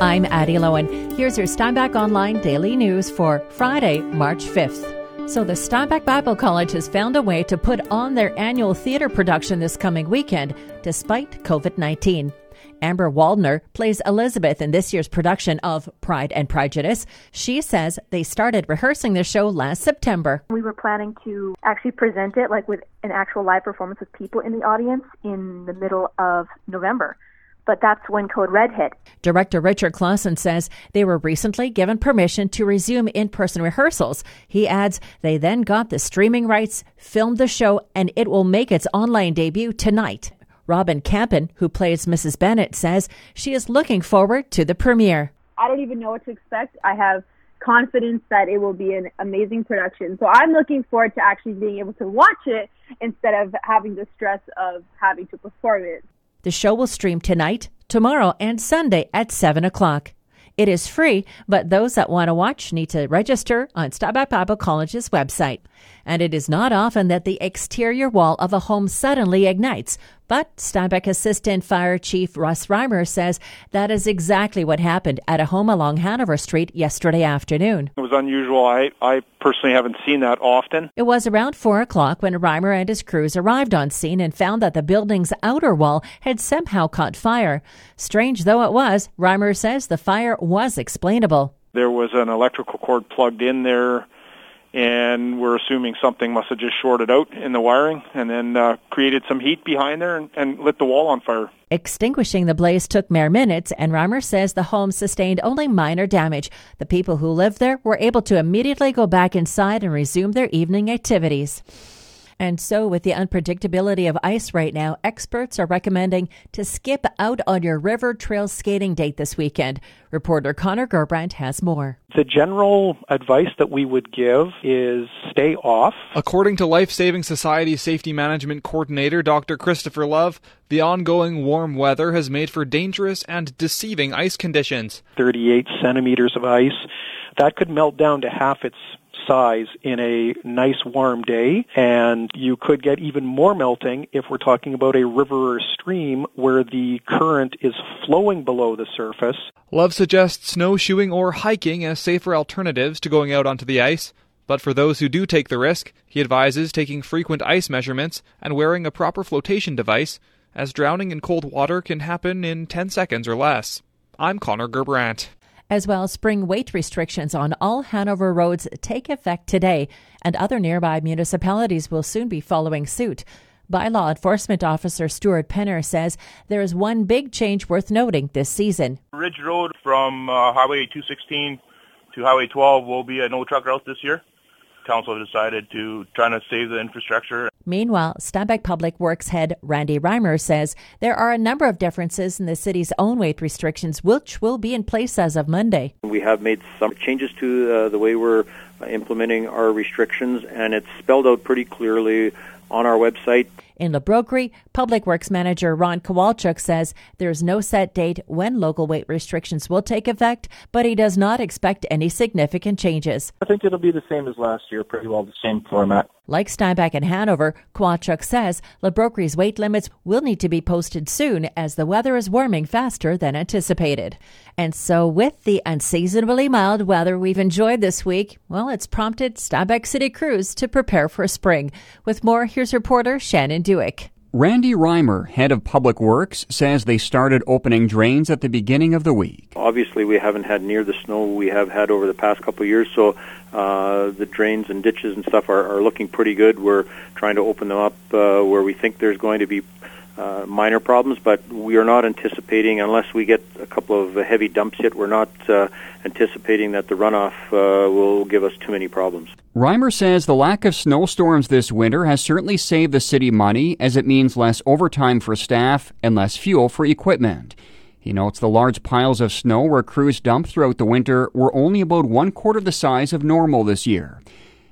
I'm Addie Lowen. Here's your Steinbach Online daily news for Friday, March 5th. So, the Steinbach Bible College has found a way to put on their annual theater production this coming weekend, despite COVID 19. Amber Waldner plays Elizabeth in this year's production of Pride and Prejudice. She says they started rehearsing the show last September. We were planning to actually present it like with an actual live performance with people in the audience in the middle of November but that's when Code Red hit. Director Richard Clausen says they were recently given permission to resume in person rehearsals. He adds they then got the streaming rights, filmed the show, and it will make its online debut tonight. Robin Campen, who plays Mrs. Bennet, says she is looking forward to the premiere. I don't even know what to expect. I have confidence that it will be an amazing production. So I'm looking forward to actually being able to watch it instead of having the stress of having to perform it. The show will stream tonight, tomorrow, and Sunday at 7 o'clock. It is free, but those that want to watch need to register on Steinbach Bible College's website. And it is not often that the exterior wall of a home suddenly ignites, but Steinbach Assistant Fire Chief Russ Reimer says that is exactly what happened at a home along Hanover Street yesterday afternoon. It was unusual. I, I personally haven't seen that often. It was around 4 o'clock when Reimer and his crews arrived on scene and found that the building's outer wall had somehow caught fire. Strange though it was, Reimer says the fire was explainable. There was an electrical cord plugged in there and we're assuming something must have just shorted out in the wiring and then uh, created some heat behind there and, and, lit the wall on fire. Extinguishing the blaze took mere minutes, and Reimer says the home sustained only minor damage. The people who lived there were able to immediately go back inside and resume their evening activities. And so, with the unpredictability of ice right now, experts are recommending to skip out on your river trail skating date this weekend. Reporter Connor Gerbrandt has more. The general advice that we would give is stay off. According to Life Saving Society Safety Management Coordinator Dr. Christopher Love, the ongoing warm weather has made for dangerous and deceiving ice conditions. 38 centimeters of ice. That could melt down to half its size in a nice warm day, and you could get even more melting if we're talking about a river or stream where the current is flowing below the surface. Love suggests snowshoeing or hiking as safer alternatives to going out onto the ice. But for those who do take the risk, he advises taking frequent ice measurements and wearing a proper flotation device, as drowning in cold water can happen in 10 seconds or less. I'm Connor Gerbrandt. As well, spring weight restrictions on all Hanover roads take effect today, and other nearby municipalities will soon be following suit. Bylaw Enforcement Officer Stuart Penner says there is one big change worth noting this season. Ridge Road from uh, Highway 216 to Highway 12 will be a no truck route this year. Council decided to try to save the infrastructure Meanwhile, Steinbach Public Works head Randy Reimer says there are a number of differences in the city's own weight restrictions, which will be in place as of Monday. We have made some changes to uh, the way we're implementing our restrictions, and it's spelled out pretty clearly on our website. In La Broquerie, Public Works Manager Ron Kowalchuk says there's no set date when local weight restrictions will take effect, but he does not expect any significant changes. I think it'll be the same as last year, pretty well the same format. Like Steinbach and Hanover, Kowalchuk says La Broquerie's weight limits will need to be posted soon as the weather is warming faster than anticipated. And so, with the unseasonably mild weather we've enjoyed this week, well, it's prompted Steinbach City Crews to prepare for spring. With more, here's reporter Shannon Dewick. Randy Reimer, head of Public Works, says they started opening drains at the beginning of the week. Obviously, we haven't had near the snow we have had over the past couple of years, so uh, the drains and ditches and stuff are, are looking pretty good. We're trying to open them up uh, where we think there's going to be uh, minor problems, but we are not anticipating, unless we get a couple of heavy dumps hit, we're not uh, anticipating that the runoff uh, will give us too many problems. Reimer says the lack of snowstorms this winter has certainly saved the city money as it means less overtime for staff and less fuel for equipment. He notes the large piles of snow where crews dumped throughout the winter were only about one quarter the size of normal this year.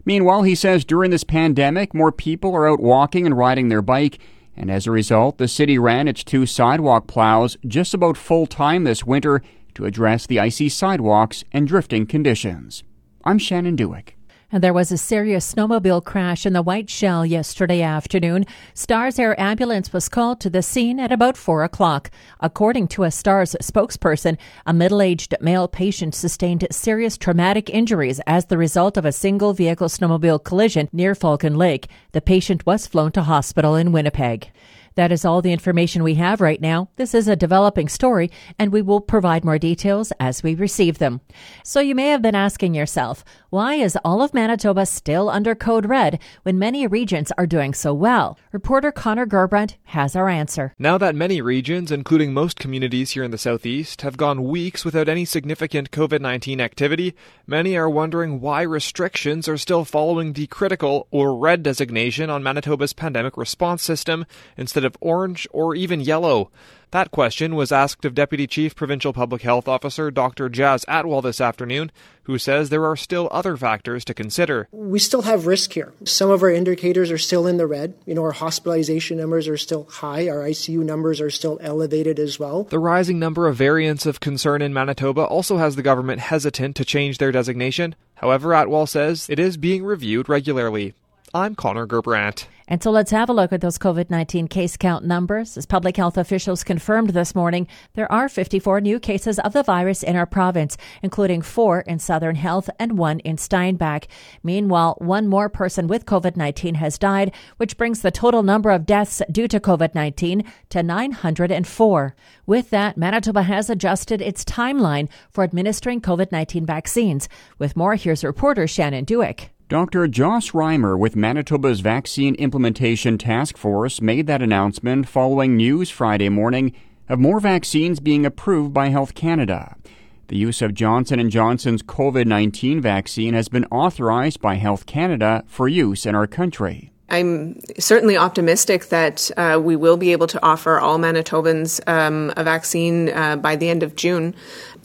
Meanwhile, he says during this pandemic, more people are out walking and riding their bike and as a result, the city ran its two sidewalk plows just about full time this winter to address the icy sidewalks and drifting conditions. I'm Shannon Dewick. And there was a serious snowmobile crash in the Whiteshell yesterday afternoon. Stars Air ambulance was called to the scene at about 4 o'clock. According to a Stars spokesperson, a middle aged male patient sustained serious traumatic injuries as the result of a single vehicle snowmobile collision near Falcon Lake. The patient was flown to hospital in Winnipeg. That is all the information we have right now. This is a developing story, and we will provide more details as we receive them. So you may have been asking yourself, why is all of Manitoba still under code red when many regions are doing so well? Reporter Connor Gerbrandt has our answer. Now that many regions, including most communities here in the southeast, have gone weeks without any significant COVID 19 activity, many are wondering why restrictions are still following the critical or red designation on Manitoba's pandemic response system instead of of orange or even yellow? That question was asked of Deputy Chief Provincial Public Health Officer Dr. Jazz Atwal this afternoon, who says there are still other factors to consider. We still have risk here. Some of our indicators are still in the red. You know, our hospitalization numbers are still high, our ICU numbers are still elevated as well. The rising number of variants of concern in Manitoba also has the government hesitant to change their designation. However, Atwal says it is being reviewed regularly. I'm Connor Gerbrandt. And so let's have a look at those COVID 19 case count numbers. As public health officials confirmed this morning, there are 54 new cases of the virus in our province, including four in Southern Health and one in Steinbach. Meanwhile, one more person with COVID 19 has died, which brings the total number of deaths due to COVID 19 to 904. With that, Manitoba has adjusted its timeline for administering COVID 19 vaccines. With more, here's reporter Shannon Dewick. Dr. Joss Reimer with Manitoba's Vaccine Implementation Task Force made that announcement following news Friday morning of more vaccines being approved by Health Canada. The use of Johnson & Johnson's COVID-19 vaccine has been authorized by Health Canada for use in our country. I'm certainly optimistic that uh, we will be able to offer all Manitobans um, a vaccine uh, by the end of June.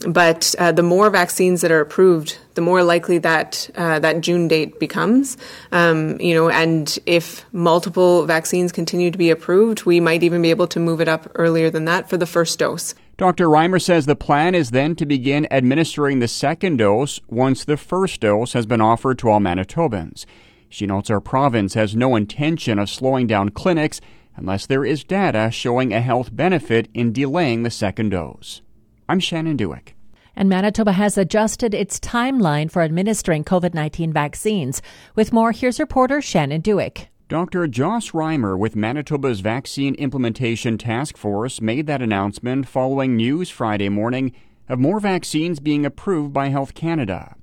But uh, the more vaccines that are approved, the more likely that uh, that June date becomes. Um, you know, and if multiple vaccines continue to be approved, we might even be able to move it up earlier than that for the first dose. Dr. Reimer says the plan is then to begin administering the second dose once the first dose has been offered to all Manitobans. She notes our province has no intention of slowing down clinics unless there is data showing a health benefit in delaying the second dose. I'm Shannon Dewick. And Manitoba has adjusted its timeline for administering COVID 19 vaccines. With more, here's reporter Shannon Dewick. Dr. Joss Reimer with Manitoba's Vaccine Implementation Task Force made that announcement following news Friday morning of more vaccines being approved by Health Canada.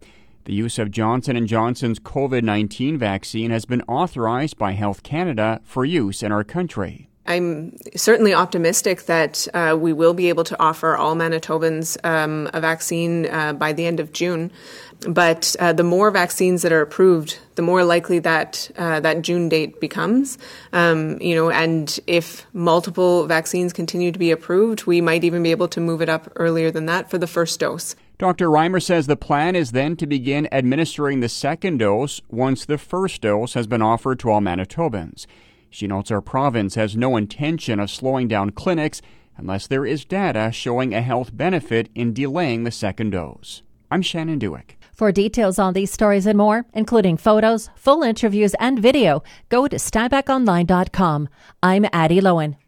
The use of Johnson & Johnson's COVID-19 vaccine has been authorized by Health Canada for use in our country. I'm certainly optimistic that uh, we will be able to offer all Manitobans um, a vaccine uh, by the end of June. But uh, the more vaccines that are approved, the more likely that uh, that June date becomes. Um, you know, and if multiple vaccines continue to be approved, we might even be able to move it up earlier than that for the first dose. Dr. Reimer says the plan is then to begin administering the second dose once the first dose has been offered to all Manitobans. She notes our province has no intention of slowing down clinics unless there is data showing a health benefit in delaying the second dose. I'm Shannon Dewick. For details on these stories and more, including photos, full interviews, and video, go to steinbachonline.com. I'm Addie Lowen.